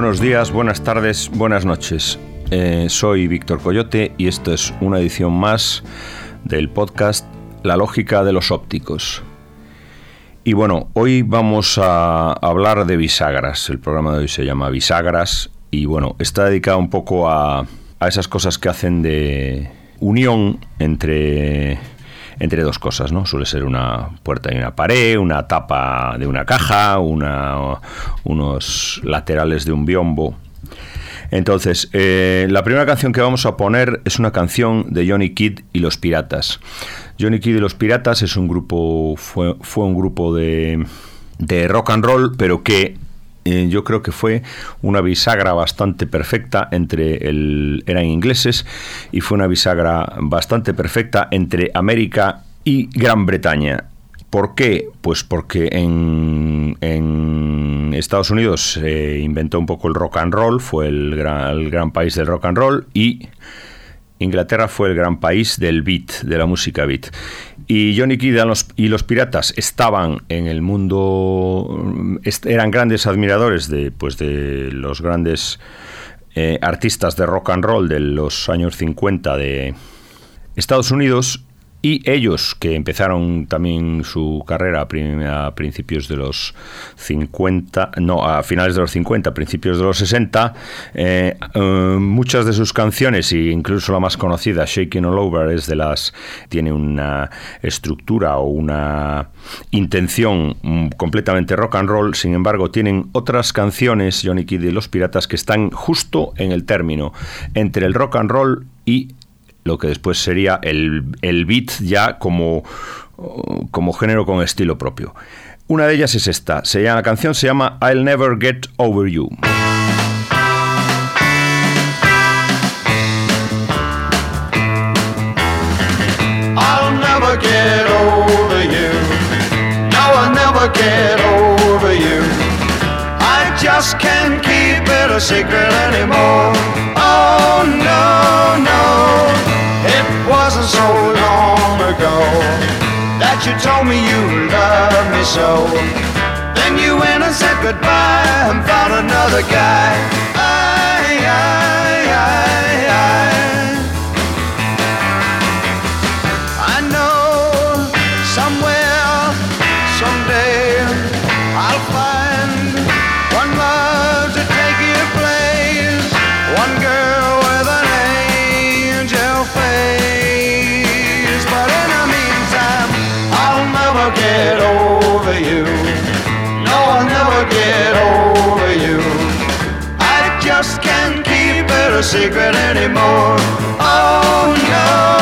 Buenos días, buenas tardes, buenas noches. Eh, soy Víctor Coyote y esto es una edición más del podcast La lógica de los ópticos. Y bueno, hoy vamos a hablar de bisagras. El programa de hoy se llama Bisagras y bueno, está dedicado un poco a, a esas cosas que hacen de unión entre entre dos cosas, ¿no? Suele ser una puerta y una pared, una tapa de una caja, una, unos laterales de un biombo. Entonces, eh, la primera canción que vamos a poner es una canción de Johnny Kidd y los Piratas. Johnny Kidd y los Piratas es un grupo, fue, fue un grupo de, de rock and roll, pero que eh, yo creo que fue una bisagra bastante perfecta entre el eran ingleses y fue una bisagra bastante perfecta entre América y Gran Bretaña. ¿Por qué? Pues porque en, en Estados Unidos se inventó un poco el rock and roll, fue el gran, el gran país del rock and roll y Inglaterra fue el gran país del beat, de la música beat. Y Johnny Kidd y los Piratas estaban en el mundo, eran grandes admiradores de, pues, de los grandes eh, artistas de rock and roll de los años 50 de Estados Unidos y ellos, que empezaron también su carrera a principios de los 50, no, a finales de los 50, principios de los 60, eh, eh, muchas de sus canciones, e incluso la más conocida, Shaking All Over, es de las, tiene una estructura o una intención mm, completamente rock and roll, sin embargo, tienen otras canciones, Johnny Kidd y los Piratas, que están justo en el término entre el rock and roll y lo que después sería el, el beat ya como, como género con estilo propio. Una de ellas es esta, se llama, la canción se llama I'll Never Get Over You. Never get over you. No, I'll never get over you. Just can't keep it a secret anymore. Oh no, no. It wasn't so long ago that you told me you loved me so. Then you went and said goodbye and found another guy. I, I, secret anymore. Oh no.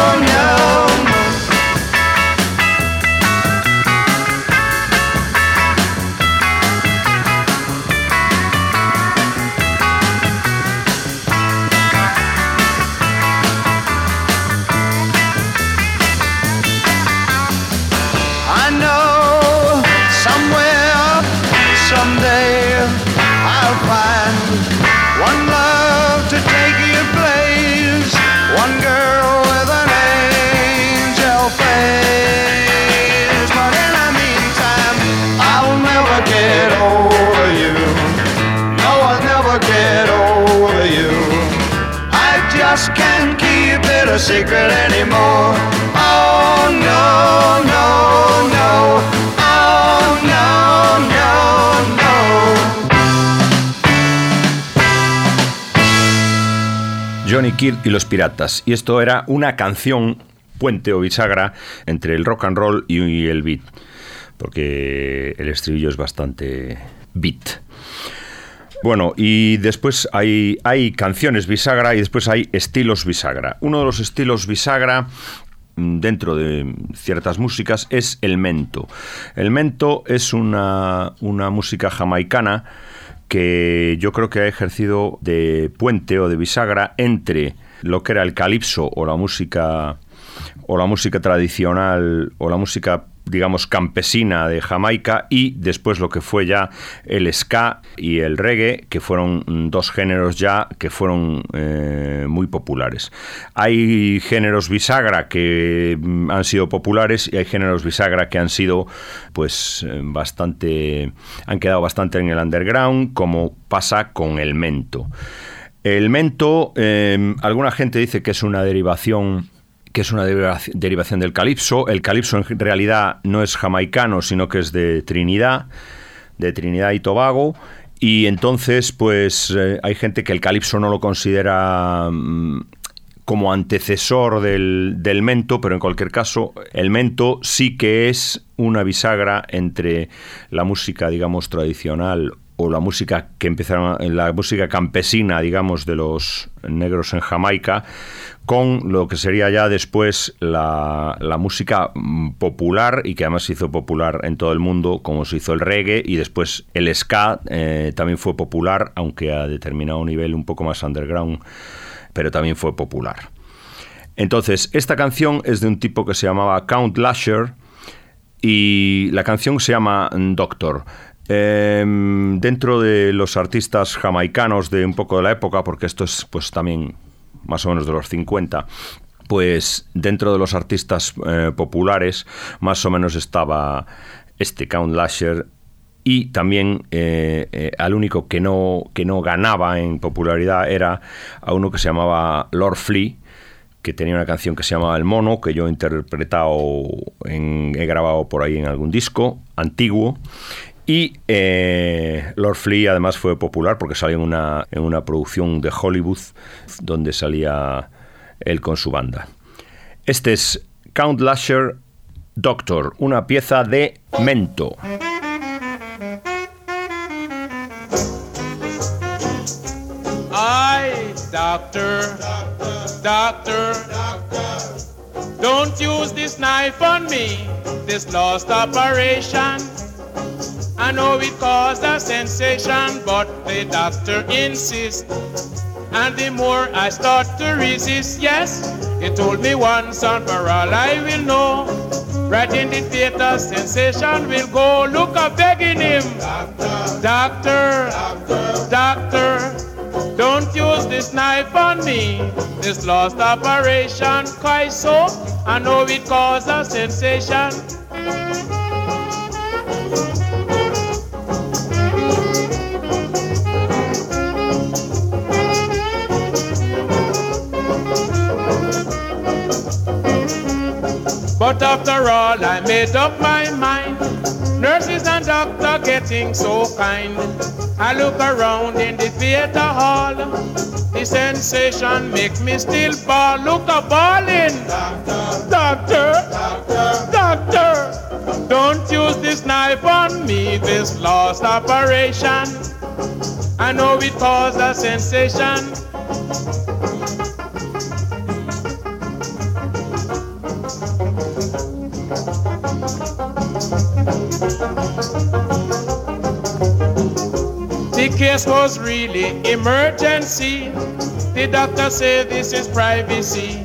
Oh. Oh. Johnny Kidd y los Piratas. Y esto era una canción puente o bisagra entre el rock and roll y el beat, porque el estribillo es bastante beat. Bueno, y después hay, hay canciones bisagra y después hay estilos bisagra. Uno de los estilos bisagra mm, dentro de ciertas músicas es el mento. El mento es una, una música jamaicana que yo creo que ha ejercido de puente o de bisagra entre lo que era el calipso o la música o la música tradicional o la música digamos, campesina de Jamaica y después lo que fue ya el ska y el reggae, que fueron dos géneros ya que fueron eh, muy populares. Hay géneros bisagra que mm, han sido populares y hay géneros bisagra que han sido pues eh, bastante han quedado bastante en el underground como pasa con el mento. El mento, eh, alguna gente dice que es una derivación que es una derivación del calipso. El calipso en realidad no es jamaicano, sino que es de Trinidad, de Trinidad y Tobago. Y entonces, pues eh, hay gente que el calipso no lo considera mm, como antecesor del, del, mento, pero en cualquier caso, el mento sí que es una bisagra entre la música, digamos, tradicional o la música que empezaron, la música campesina, digamos, de los negros en Jamaica, con lo que sería ya después la, música mm, popular y que además se hizo popular en todo el mundo, como se hizo el reggae y después el ska eh, también fue popular, aunque a determinado nivel un poco más underground, pero también fue popular. Entonces, esta canción es de un tipo que se llamaba Count Lasher y la canción se llama Doctor. Em, dentro de los artistas jamaicanos de un poco de la época, porque esto es pues también más o menos de los 50, pues dentro de los artistas eh, populares más o menos estaba este Count Lasher y también eh, eh, al único que no, que no ganaba en popularidad era a uno que se llamaba Lord Flea, que tenía una canción que se llamaba El Mono, que yo he interpretado, he grabado por ahí en algún disco antiguo, y eh, Lord Flea además fue popular porque salió en una, en una producción de Hollywood donde salía él con su banda. Este es Count Lasher Doctor, una pieza de Mento. I, doctor, doctor, don't use this knife on me, this lost operation. I know it caused a sensation, but the doctor insists. And the more I start to resist, yes, he told me once and for all I will know. Right in the theater, sensation will go. Look, I'm begging him. Doctor, doctor, doctor, doctor don't use this knife on me. This lost operation, Kaiso, I know it caused a sensation. But after all, I made up my mind. Nurses and doctors getting so kind. I look around in the theater hall. The sensation make me still ball. Look a balling. Doctor, doctor, doctor, don't use this knife on me. This lost operation. I know it caused a sensation. The case was really emergency. The doctor said this is privacy.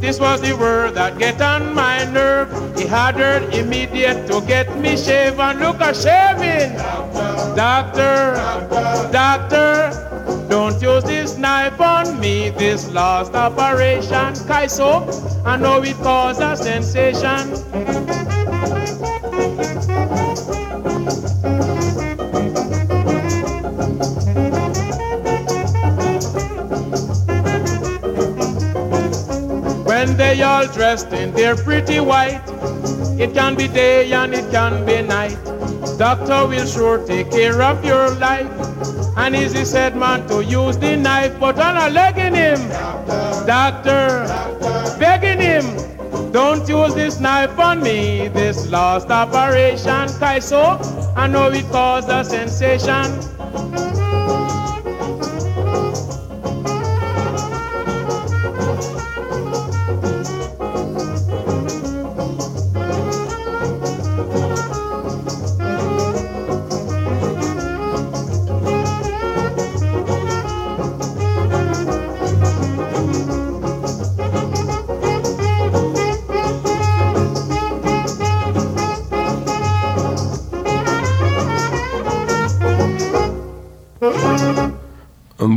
This was the word that get on my nerve. He had ordered immediate to get me shaven. Look a shaving. Doctor, doctor, don't use this knife on me. This last operation, Kaiso, I know it caused a sensation. They all dressed in their pretty white, it can be day and it can be night. Doctor will sure take care of your life. And he said man to use the knife, but I'm not legging him. Doctor, begging him, don't use this knife on me. This last operation, Kaiso, I know it caused a sensation.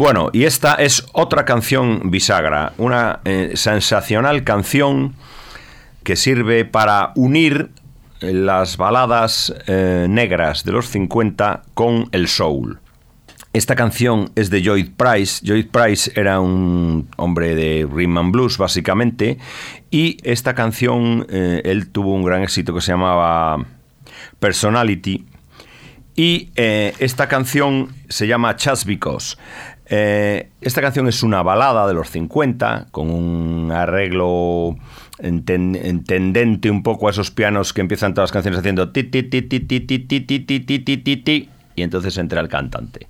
Bueno, y esta es otra canción bisagra, una eh, sensacional canción que sirve para unir eh, las baladas eh, negras de los 50 con el soul. Esta canción es de Lloyd Price. Lloyd Price era un hombre de rhythm and blues, básicamente, y esta canción, él tuvo un gran éxito que se llamaba Personality, y esta canción se llama Because. Eh, esta canción es una balada de los 50, con un arreglo enten- tendente un poco a esos pianos que empiezan todas las canciones haciendo ti ti ti ti ti ti ti ti ti ti ti ti y entonces entra el cantante.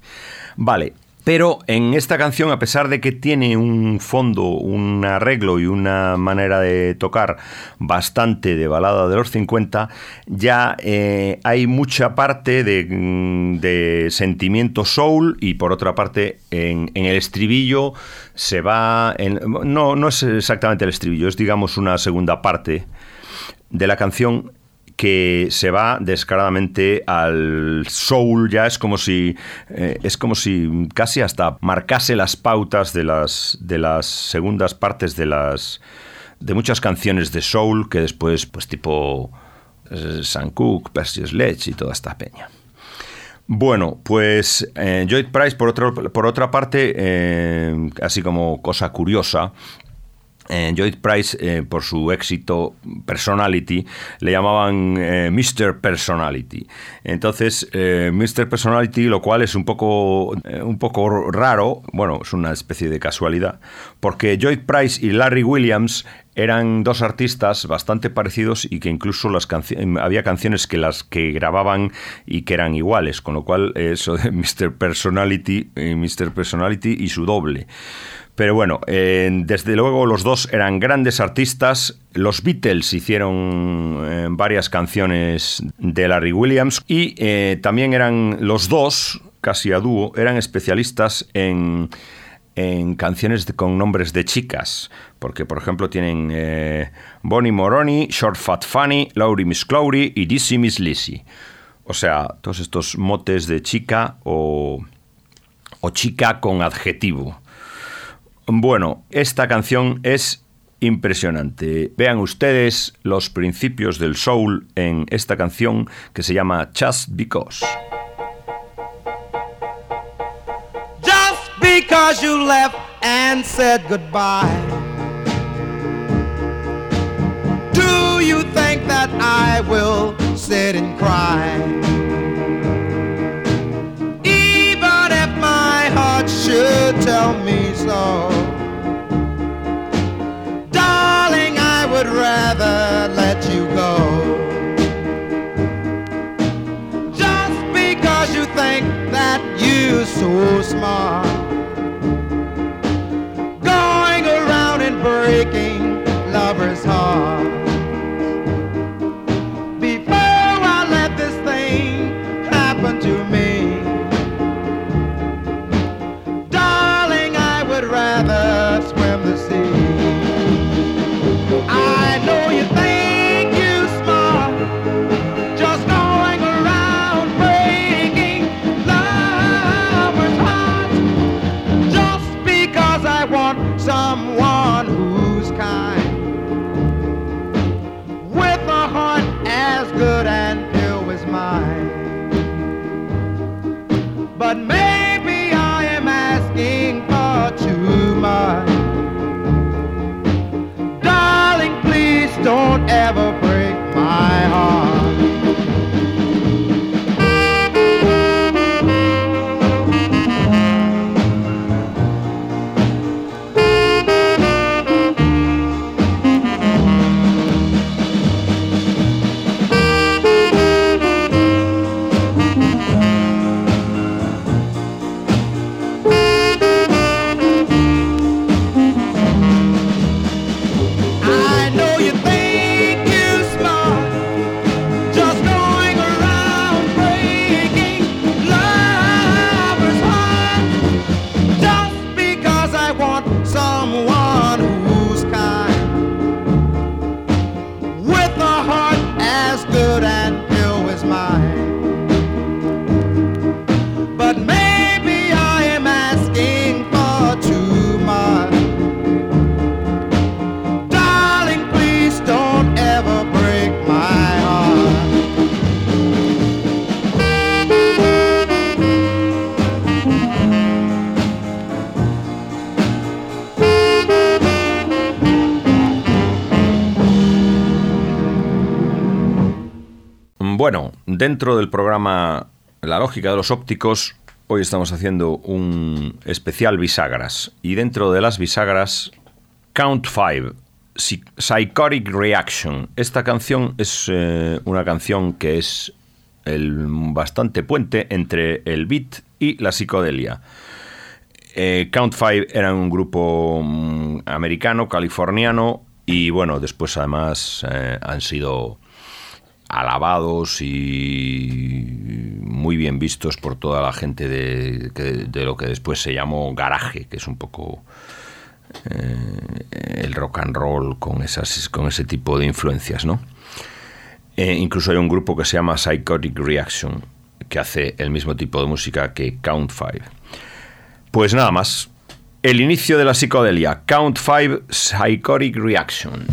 Vale, pero en esta canción, a pesar de que tiene un fondo, un arreglo y una manera de tocar bastante de balada de los 50, ya eh, hay mucha parte de, mm, de sentimiento soul y por otra parte en, en el estribillo se va... en- no, no es exactamente el estribillo, es digamos una segunda parte de la canción que se va descaradamente al soul ya es como si eh, es como si casi hasta marcase las pautas de las de las segundas partes de las de muchas canciones de soul que después pues tipo eh, Sam Cooke, Percy Sledge y toda esta peña. Bueno, pues eh, Lloyd Price, por, otro- por otra parte, eh, así como cosa curiosa, eh, Lloyd Price, eh, por su éxito Personality, le llamaban eh, Mr. Personality. Entonces, eh, Mr. Personality, lo cual es un poco, un poco raro, bueno, es una especie de casualidad, porque Lloyd Price y Larry Williams eran dos artistas bastante parecidos y que incluso las canci- había canciones que las que grababan y que eran iguales, con lo cual eso de Mr. Personality, Mr. Personality y su doble. Pero bueno, desde luego los dos eran grandes artistas. Los Beatles hicieron eh, varias canciones de Larry Williams y eh, también eran los dos, casi a dúo, eran especialistas en, en canciones con nombres de chicas. Porque, por ejemplo, tienen eh, Bonnie Moroni, Short Fat Fanny, Laurie Miss Clowry y Dizzy Miss Lizzy. O sea, todos estos motes de chica o, o chica con adjetivo. Bueno, esta canción es impresionante. Vean ustedes los principios del soul en esta canción que se llama Just Because. Just because you left and said goodbye. Do you think that I will sit and cry? Even my heart should tell me so. Would rather let you go. Just because you think that you're so smart. Going around and breaking dentro del programa La lógica de los ópticos, hoy estamos haciendo un especial bisagras. Y dentro de las bisagras, Count 5, Psychotic Reaction. Esta canción es eh, una canción que es el bastante puente entre el beat y la psicodelia. Eh, Count 5 era un grupo mm, americano, californiano, y bueno, después además eh, han sido alabados y muy bien vistos por toda la gente de, de lo que después se llamó garaje, que es un poco eh, el rock and roll con, esas, con ese tipo de influencias, ¿no? Eh, incluso hay un grupo que se llama Psychotic Reaction, que hace el mismo tipo de música que Count 5. Pues nada más. El inicio de la psicodelia, Count 5 Psychotic Reaction.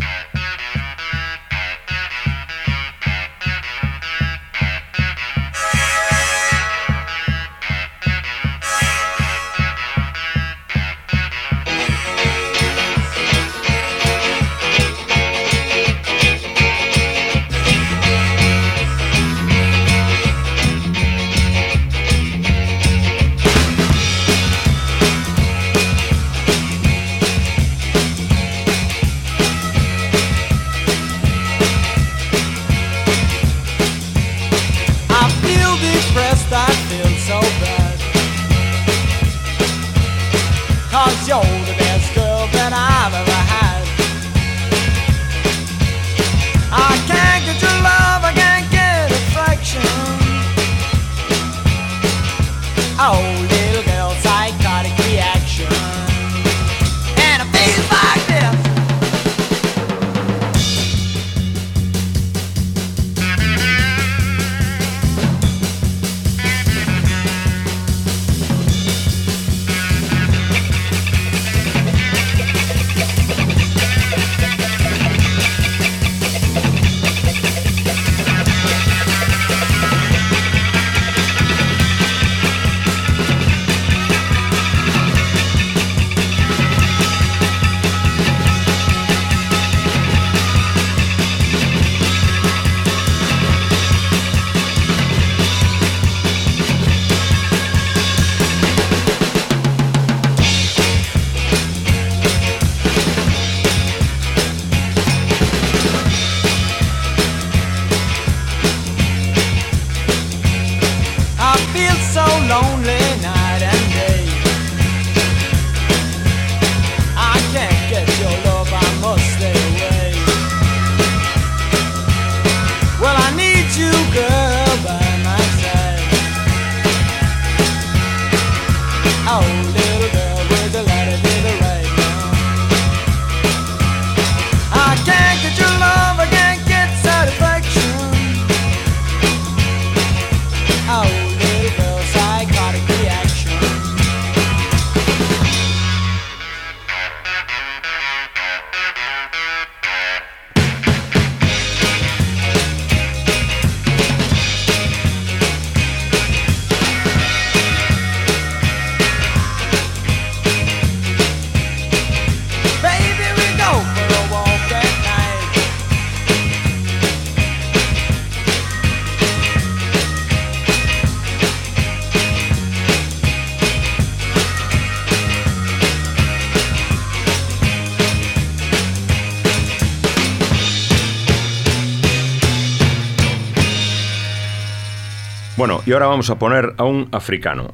Y ahora vamos a poner a un africano.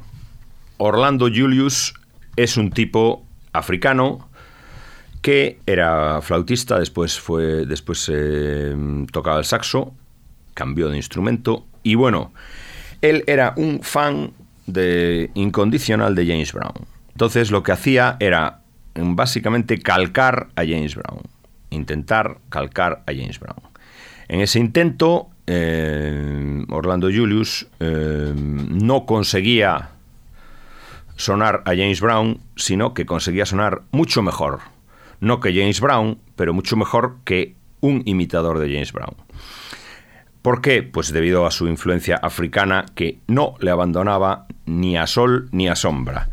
Orlando Julius es un tipo africano que era flautista, después fue después eh, tocaba el saxo, cambió de instrumento y bueno, él era un fan de incondicional de James Brown. Entonces lo que hacía era básicamente calcar a James Brown, intentar calcar a James Brown. En ese intento Orlando Julius eh, no conseguía sonar a James Brown, sino que conseguía sonar mucho mejor. No que James Brown, pero mucho mejor que un imitador de James Brown. ¿Por qué? Pues debido a su influencia africana que no le abandonaba ni a sol ni a sombra.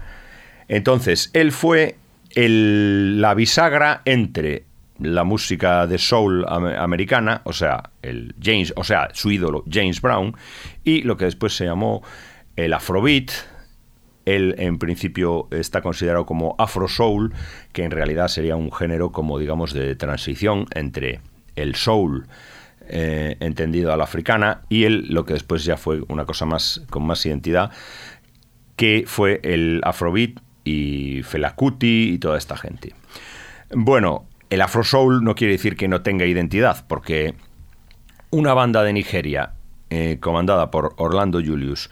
Entonces, él fue la bisagra entre la música de soul am- americana, o sea, el James, o sea, su ídolo James Brown, y lo que después se llamó el Afrobeat. Él en principio está considerado como Afro Soul, que en realidad sería un género como digamos de transición entre el soul eh, entendido a la africana y el, lo que después ya fue una cosa más con más identidad, que fue el Afrobeat y Fela Kuti y toda esta gente. Bueno, el Afro Soul no quiere decir que no tenga identidad, porque una banda de Nigeria eh, comandada por Orlando Julius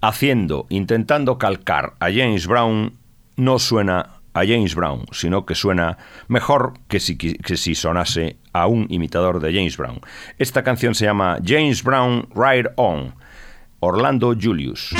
haciendo, intentando calcar a James Brown, no suena a James Brown, sino que suena mejor que si, que si sonase a un imitador de James Brown. Esta canción se llama James Brown Ride On, Orlando Julius.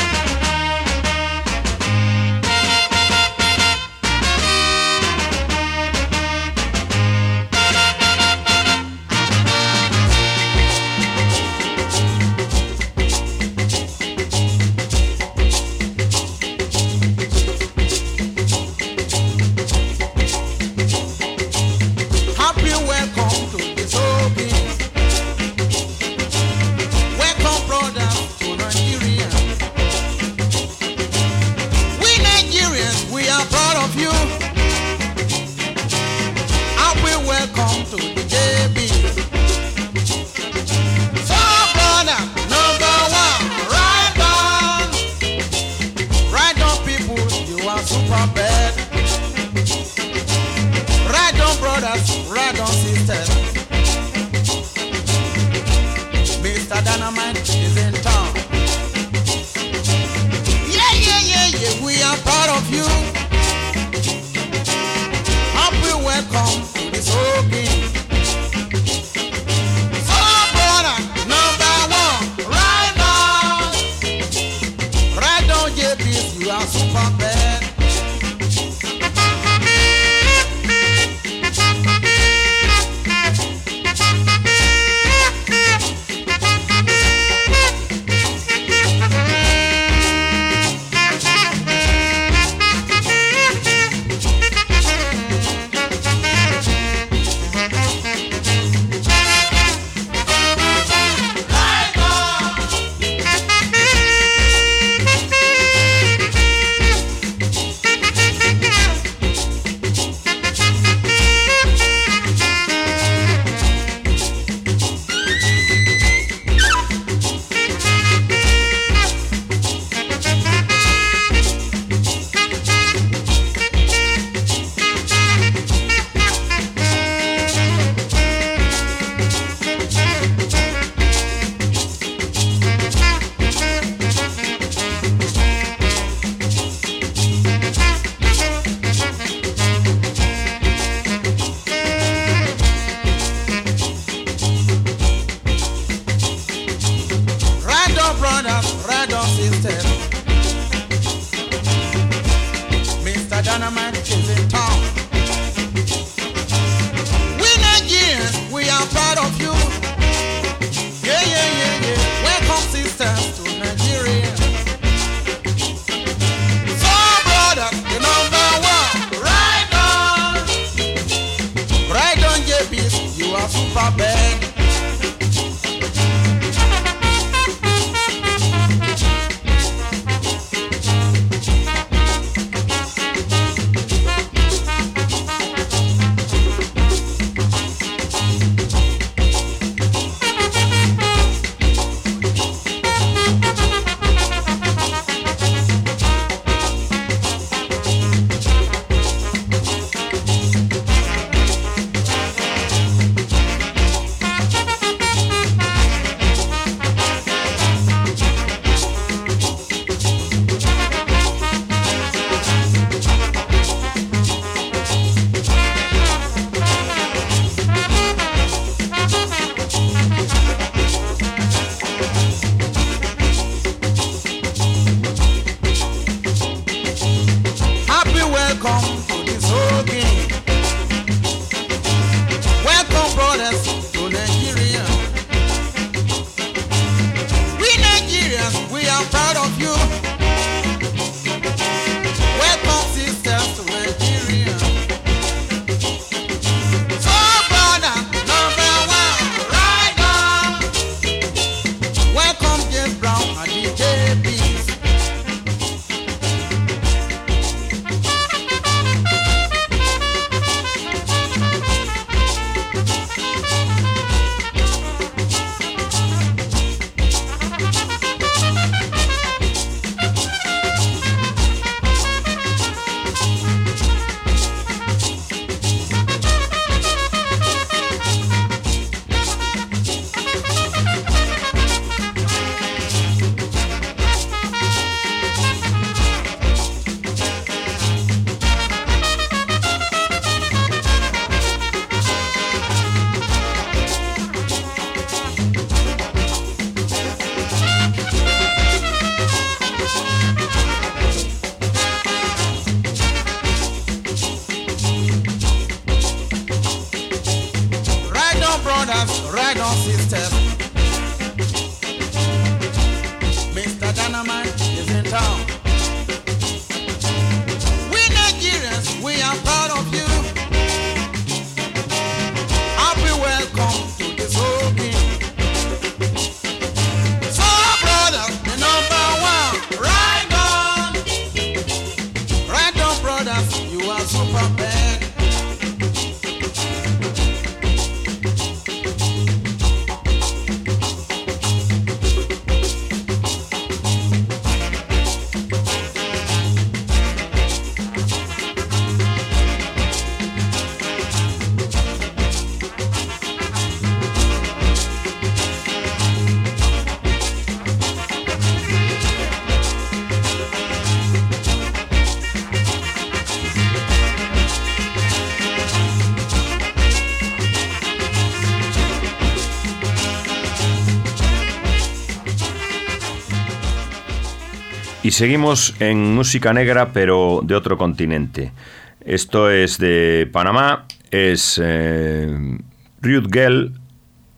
Seguimos en música negra, pero de otro continente. Esto es de Panamá, es eh, Gell,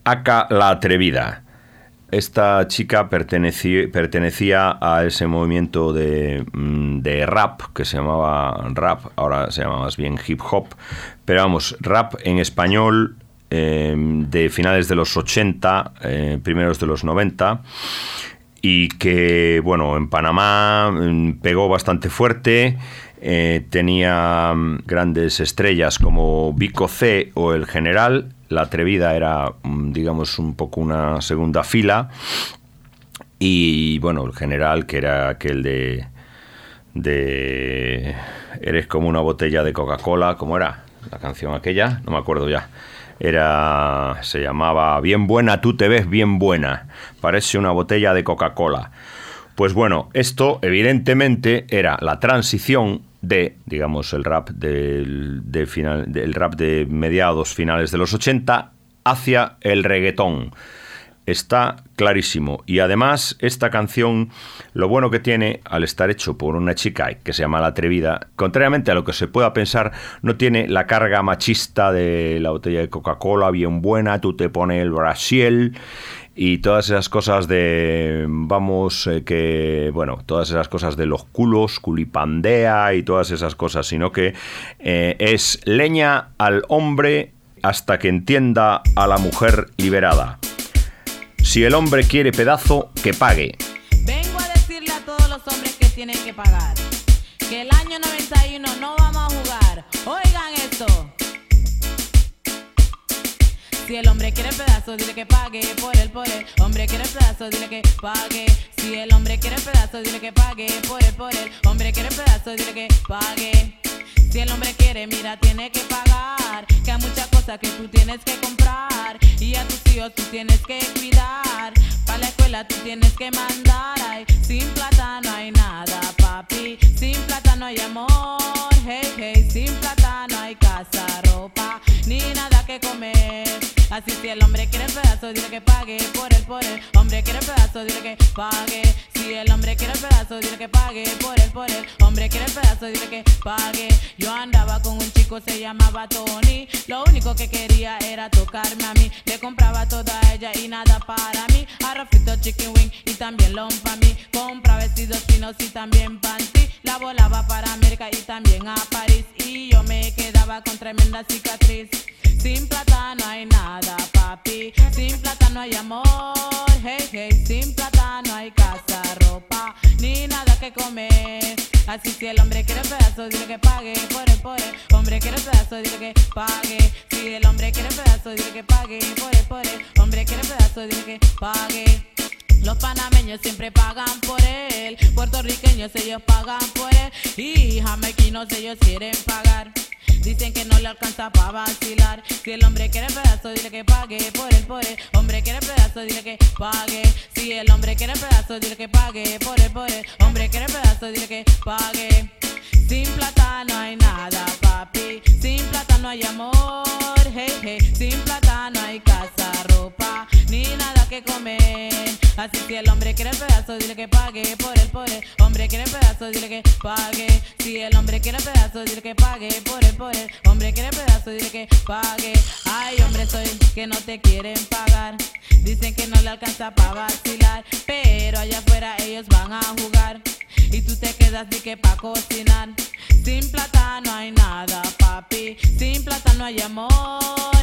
Aka la Atrevida. Esta chica pertenecía, a ese movimiento de, mm, de, rap que se llamaba rap, ahora se llama más bien hip hop, pero vamos, rap en español eh, de finales de los 80, eh, primeros de los 90 y que, bueno, en Panamá mm, pegó bastante fuerte. Eh, tenía mm, grandes estrellas como Vico C o El General. La Atrevida era, mm, digamos, un poco una segunda fila. Y bueno, El General, que era aquel de. de. Eres como una botella de Coca-Cola. ¿Cómo era la canción aquella? No me acuerdo ya era se llamaba Bien buena, tú te ves bien buena. Parece una botella de Coca-Cola. Pues bueno, esto evidentemente era la transición de, digamos, el rap del, final, del rap de mediados finales de los 80 hacia el reggaetón está clarísimo. Y además, esta canción, lo bueno que tiene al estar hecho por una chica que se llama La Atrevida, contrariamente a lo que se pueda pensar, no tiene la carga machista de la botella de Coca-Cola bien buena, tú te pones el Brasil y todas esas cosas de vamos eh, que bueno todas esas cosas de los culos culipandea y todas esas cosas sino que eh, es leña al hombre hasta que entienda a la mujer liberada si el hombre quiere pedazo, que pague. Vengo a decirle a todos los hombres que tienen que pagar que el año 91 no vamos a jugar. Oigan esto. Si el hombre quiere pedazo, dile que pague por por él. Hombre quiere pedazo, dile que pague. Si el hombre quiere pedazo, dile que pague por por él. Hombre quiere pedazo, dile que pague. Si el hombre quiere, mira, tiene que pagar. Que hay muchas cosas que tú tienes que comprar. Y a tus hijos tú tienes que cuidar. Para la escuela tú tienes que mandar. Ay, sin plata no hay nada, papi. Sin plata no hay amor. Hey, hey, sin plata no hay casa, ropa, ni nada que comer. Así si el hombre quiere pedazo, dile que pague por él, por él. Hombre quiere pedazo, dile que pague. Si el hombre quiere pedazo, dile que pague por él, por él. Hombre quiere pedazo, dile que pague. Yo andaba con un chico, se llamaba Tony. Lo único que quería era tocarme a mí. Le compraba toda ella y nada para mí. Arrofito, chicken wing y también long para mí. Compra vestidos finos y también panty. La volaba para América y también a París. Y yo me quedaba con tremenda cicatriz. Sin plata no hay nada, papi. Sin plata no hay amor. Hey, hey, sin plata no hay casa, ropa, ni nada que comer. Así si el hombre quiere pedazo, dile que pague por por él. Hombre quiere pedazo, dile que pague. Si el hombre quiere pedazo, dile que pague por por él. Hombre quiere pedazo, dile que pague. Los panameños siempre pagan por él, puertorriqueños ellos pagan por él y jamaiquinos ellos quieren pagar. Dicen que no le alcanza para vacilar. Si el hombre quiere pedazo, dile que pague por él, por él. Hombre quiere pedazo, dile que pague. Si el hombre quiere pedazo, dile que pague por él, por él. Hombre quiere pedazo, dile que pague. Sin plata no hay nada, papi. Sin plata no hay amor, hey, hey. Sin plata no hay casa, ropa, ni nada que comer. Así si el hombre quiere pedazo, dile que pague por por él. Hombre quiere pedazo, dile que pague. Si el hombre quiere pedazo, dile que pague por por él. Hombre quiere pedazo, dile que pague. Ay, hombre, soy que no te quieren pagar. Dicen que no le alcanza para vacilar. Pero allá afuera ellos van a jugar. Y tú te quedas de que pa' cocinar. Sin plata no hay nada, papi. Sin plata no hay amor.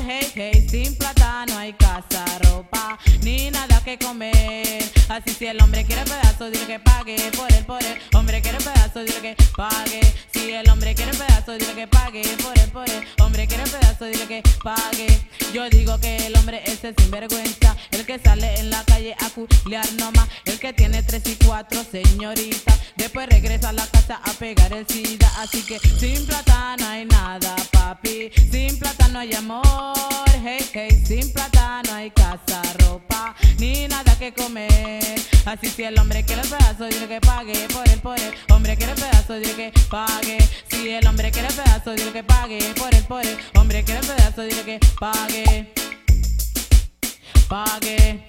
Hey, hey, sin plata no hay casa, ropa, ni nada que comer. Así si el hombre quiere pedazo, dile que pague por él, por él. Hombre quiere pedazo, dile que pague. Si el hombre quiere pedazo, dile que pague por él, por él. Hombre quiere pedazo, dile que pague. Yo digo que el hombre ese es sinvergüenza. El que sale en la calle a culiar nomás. El que tiene tres y cuatro señoritas. Después regresa a la casa a pegar el SIDA. Así que sin plata no hay nada, papi. Sin plata no hay amor. Hey, hey, sin plata no hay casa, ropa, ni nada que comer. Así si el hombre quiere pedazo, dile que pague por él, por él. Hombre quiere pedazo, dile que pague. Si el hombre quiere pedazo, dile que pague por él, por él. Hombre quiere pedazo, dile que pague. Pague.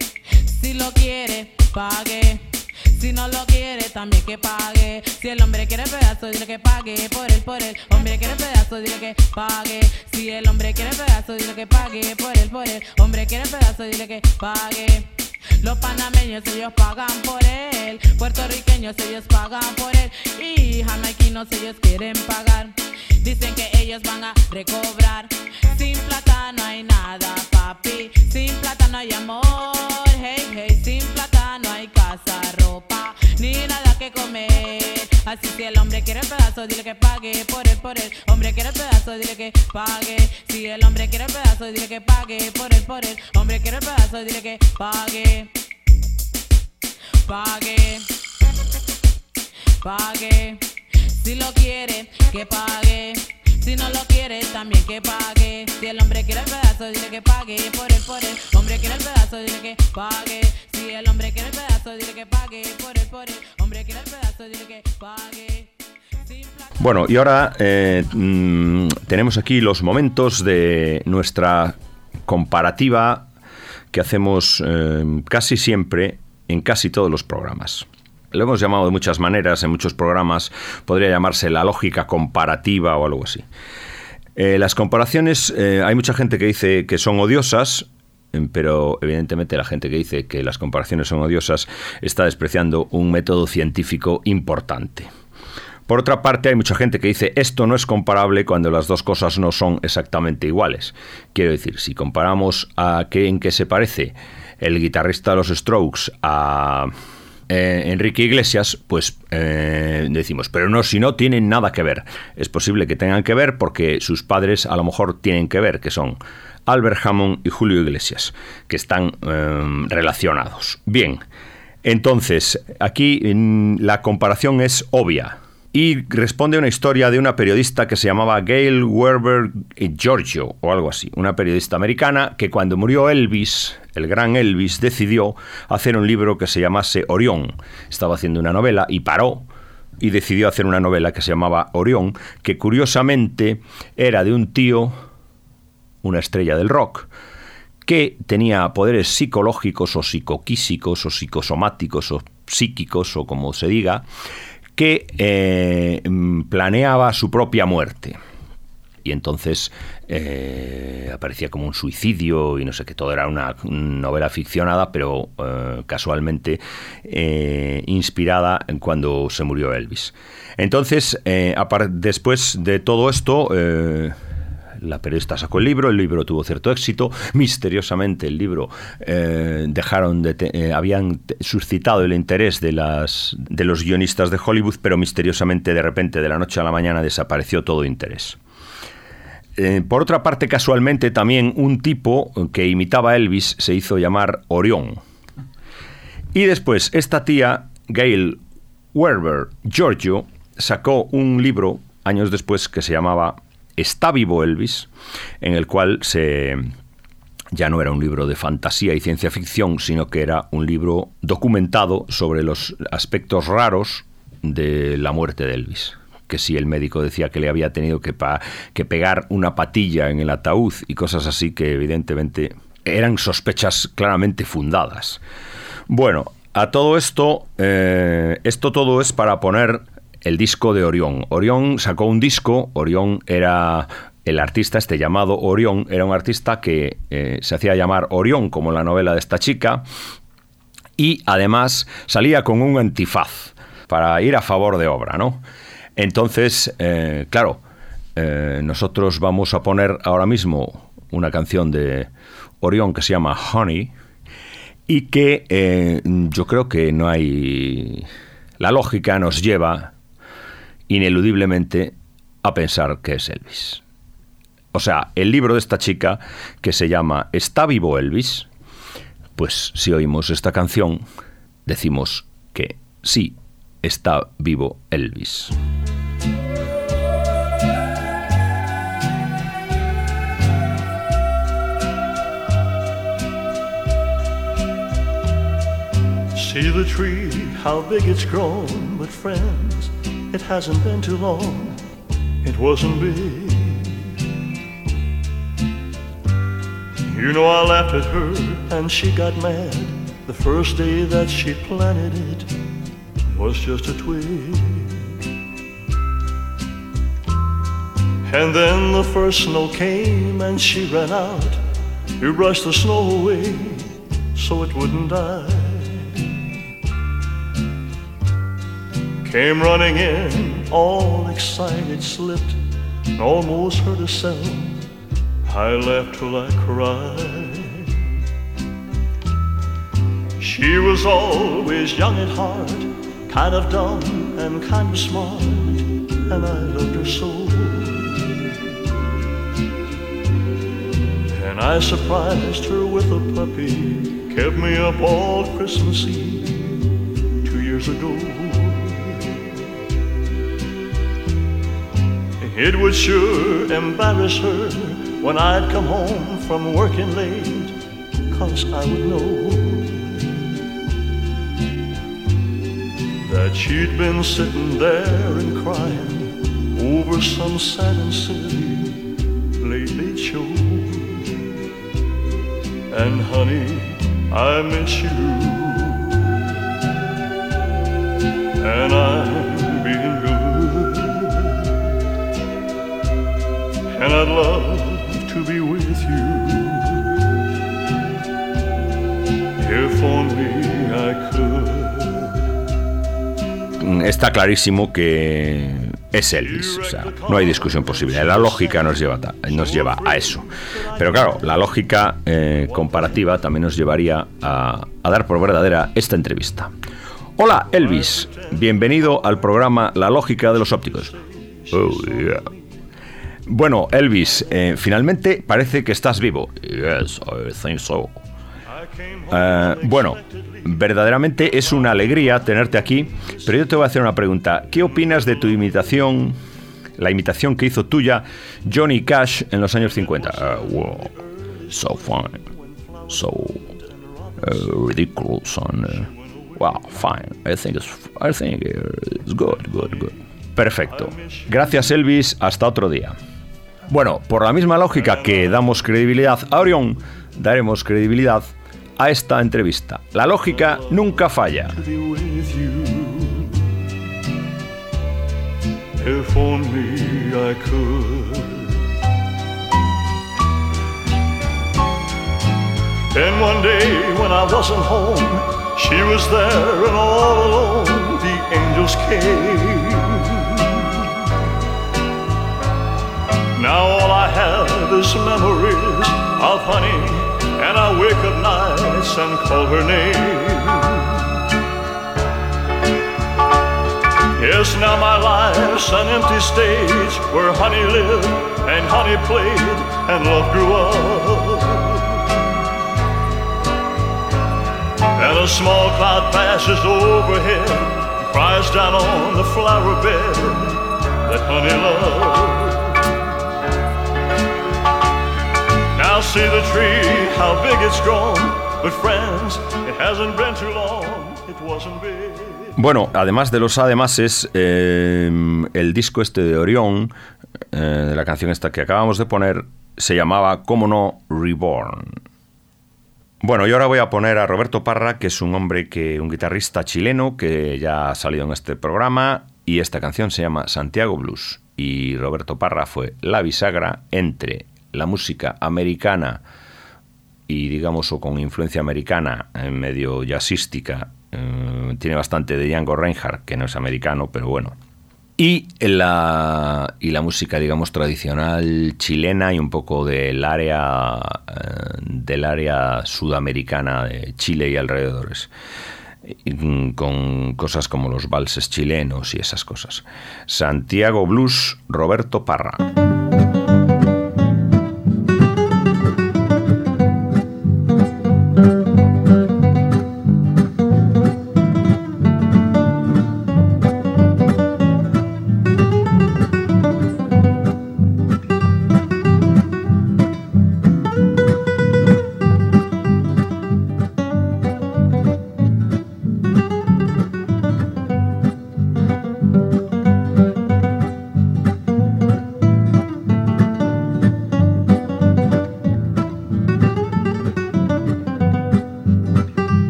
Si lo quiere, pague. Si no lo quiere, también que pague. Si el hombre quiere pedazo, dile que pague por él, por él. Hombre quiere pedazo, dile que pague. Si el hombre quiere pedazo, dile que pague por él, por él. Hombre quiere pedazo, dile que pague. Los panameños ellos pagan por él, puertorriqueños ellos pagan por él y jamaiquinos ellos quieren pagar. Dicen que ellos van a recobrar. Sin plata no hay nada, papi. Sin plata no hay amor. Hey, hey, sin plata no hay casa, ropa, ni nada que comer. Así si el hombre quiere pedazo, dile que pague por él, por él. Hombre quiere pedazo, dile que pague. Si el hombre quiere pedazo, dile que pague por él, por él. Hombre quiere pedazo, dile que pague. Pague. Pague. Si lo quiere, que pague. Si no lo quiere, también que pague. Si el hombre quiere el pedazo, dile que pague por él, por él. Hombre quiere el pedazo, dile que pague. Si el hombre quiere el pedazo, dile que pague por él, por él. Bueno, y ahora eh, mm, tenemos aquí los momentos de nuestra comparativa que hacemos eh, casi siempre en casi todos los programas. Lo hemos llamado de muchas maneras en muchos programas, podría llamarse la lógica comparativa o algo así. Eh, las comparaciones, hay mucha gente que dice que son odiosas, pero evidentemente la gente que dice que las comparaciones son odiosas está despreciando un método científico importante. Por otra parte, hay mucha gente que dice esto no es comparable cuando las dos cosas no son exactamente iguales. Quiero decir, si comparamos a qué en qué se parece el guitarrista de los Strokes a eh, Enrique Iglesias, pues eh, decimos, pero no, si no tienen nada que ver. Es posible que tengan que ver porque sus padres a lo mejor tienen que ver, que son Albert Hammond y Julio Iglesias, que están eh, relacionados. Bien, entonces, aquí la comparación es obvia. Y responde a una historia de una periodista que se llamaba Gail Werber Giorgio, o algo así. Una periodista americana que cuando murió Elvis, el gran Elvis, decidió hacer un libro que se llamase Orión. Estaba haciendo una novela y paró y decidió hacer una novela que se llamaba Orión, que curiosamente era de un tío, una estrella del rock, que tenía poderes psicológicos o psicoquísicos o psicosomáticos o psíquicos o como se diga, que eh, planeaba su propia muerte. Y entonces eh, aparecía como un suicidio y no sé qué, todo era una novela ficcionada, pero eh, casualmente inspirada en cuando se murió Elvis. Entonces, después de todo esto, la periodista sacó el libro, el libro tuvo cierto éxito, misteriosamente el libro eh, dejaron de eh, habían suscitado el interés de las de los guionistas de Hollywood, pero misteriosamente de repente de la noche a la mañana desapareció todo interés. Eh, por otra parte, casualmente también un tipo que imitaba a Elvis se hizo llamar Orión. Y después esta tía, Gail Werber Giorgio, sacó un libro años después que se llamaba Está vivo Elvis, en el cual se ya no era un libro de fantasía y ciencia ficción, sino que era un libro documentado sobre los aspectos raros de la muerte de Elvis. Que si el médico decía que le había tenido que, que pegar una patilla en el ataúd y cosas así que evidentemente eran sospechas claramente fundadas. Bueno, a todo esto, eh, esto todo es para poner el disco de Orión. Orión sacó un disco, Orión era el artista este llamado Orión, era un artista que eh, se hacía llamar Orión, como la novela de esta chica, y además salía con un antifaz para ir a favor de obra, ¿no? Entonces, eh, claro, eh, nosotros vamos a poner ahora mismo una canción de Orión que se llama Honey y que yo creo que no hay... La lógica nos lleva ineludiblemente a pensar que es Elvis. O sea, el libro de esta chica que se llama ¿Está vivo Elvis? Pues si oímos esta canción, decimos que sí, está vivo Elvis. See the tree, how big it's grown. But friends, it hasn't been too long. It wasn't big. You know, I laughed at her and she got mad the first day that she planted it. was just a twig. And then the first snow came and she ran out to brush the snow away so it wouldn't die. Came running in, all excited, slipped, and almost hurt herself. I laughed till I cried. She was always young at heart, kind of dumb and kind of smart, and I loved her so. And I surprised her with a puppy, kept me up all Christmas Eve two years ago. It would sure embarrass her when I'd come home from working late, cause I would know that she'd been sitting there and crying over some sad and silly late. And honey, I miss you. And I'm And I'd love to be with you. If only could. Está clarísimo que es Elvis, o sea, no hay discusión posible. La lógica nos lleva, ta- nos lleva a eso. Pero claro, la lógica eh, comparativa también nos llevaría a, a dar por verdadera esta entrevista. Hola Elvis, bienvenido al programa La lógica de los ópticos. Oh, yeah. Bueno, Elvis, eh, finalmente parece que estás vivo. Yes, I think so. Eh, bueno, verdaderamente es una alegría tenerte aquí, pero yo te voy a hacer una pregunta. ¿Qué opinas de tu imitación, la imitación que hizo tuya Johnny Cash en los años 50? Ah, wow, so fine, so uh, ridiculous and uh, wow, fine. I think it's, I think it's good, good, good. Perfecto. Gracias Elvis. Hasta otro día. Bueno, por la misma lógica que damos credibilidad a Orión, daremos credibilidad a esta entrevista. La lógica nunca falla. Then one day when I wasn't home, she was there and all the angels came. Now all I have is memories of honey, and I wake up nights and call her name. Yes, now my life's an empty stage where honey lived and honey played and love grew up. And a small cloud passes overhead, cries down on the flower bed that honey loved. See the tree, how big it's grown. But friends, it hasn't been too long, it wasn't. Bueno, además de los ademases, eh, el disco este de Orión, eh, de la canción esta que acabamos de poner, se llamaba, como no, Reborn. Bueno, y ahora voy a poner a Roberto Parra, que es un hombre que, un guitarrista chileno que ya ha salido en este programa, y esta canción se llama Santiago Blues. Y Roberto Parra fue la bisagra entre la música americana y digamos o con influencia americana en medio jazzística eh, tiene bastante de Django Reinhardt que no es americano pero bueno. Y la y la música digamos tradicional chilena y un poco del área eh, del área sudamericana de Chile y alrededores con cosas como los valses chilenos y esas cosas. Santiago Blues Roberto Parra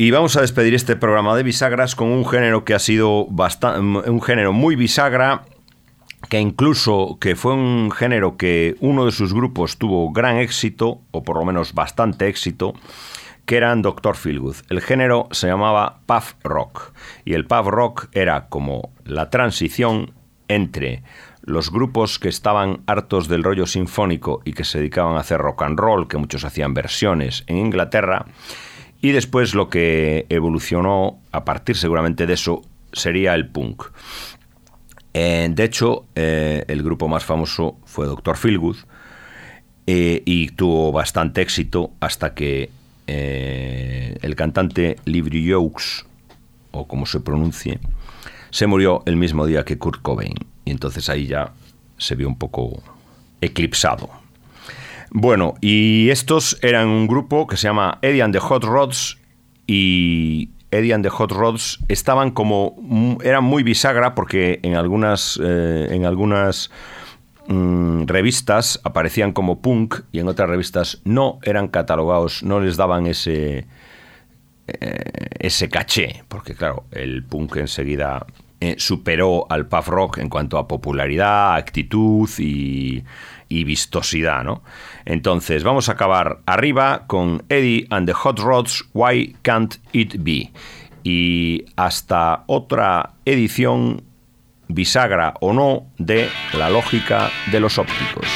y vamos a despedir este programa de bisagras con un género que ha sido bastante, un género muy bisagra, que incluso que fue un género que uno de sus grupos tuvo gran éxito, o por lo menos bastante éxito, que eran Dr. Feelgood. El género se llamaba puff rock, y el puff rock era como la transición entre los grupos que estaban hartos del rollo sinfónico y que se dedicaban a hacer rock and roll, que muchos hacían versiones en Inglaterra, y después lo que evolucionó a partir seguramente de eso sería el punk. Eh, de hecho, eh, el grupo más famoso fue Dr. Feelgood eh, y tuvo bastante éxito hasta que el cantante Libri Jokes, o como se pronuncie, se murió el mismo día que Kurt Cobain. Y entonces ahí ya se vio un poco eclipsado. Bueno, y estos eran un grupo que se llama Eddie and the Hot Rods y Eddie and the Hot Rods estaban como eran muy bisagra porque en algunas eh, en algunas mm, revistas aparecían como punk y en otras revistas no eran catalogados, no les daban ese eh, ese caché, porque claro, el punk enseguida eh, superó al puff rock en cuanto a popularidad, actitud y, y vistosidad, ¿no? Entonces, vamos a acabar arriba con Eddie and the Hot Rods, Why Can't It Be? Y hasta otra edición, bisagra o no, de La lógica de los ópticos.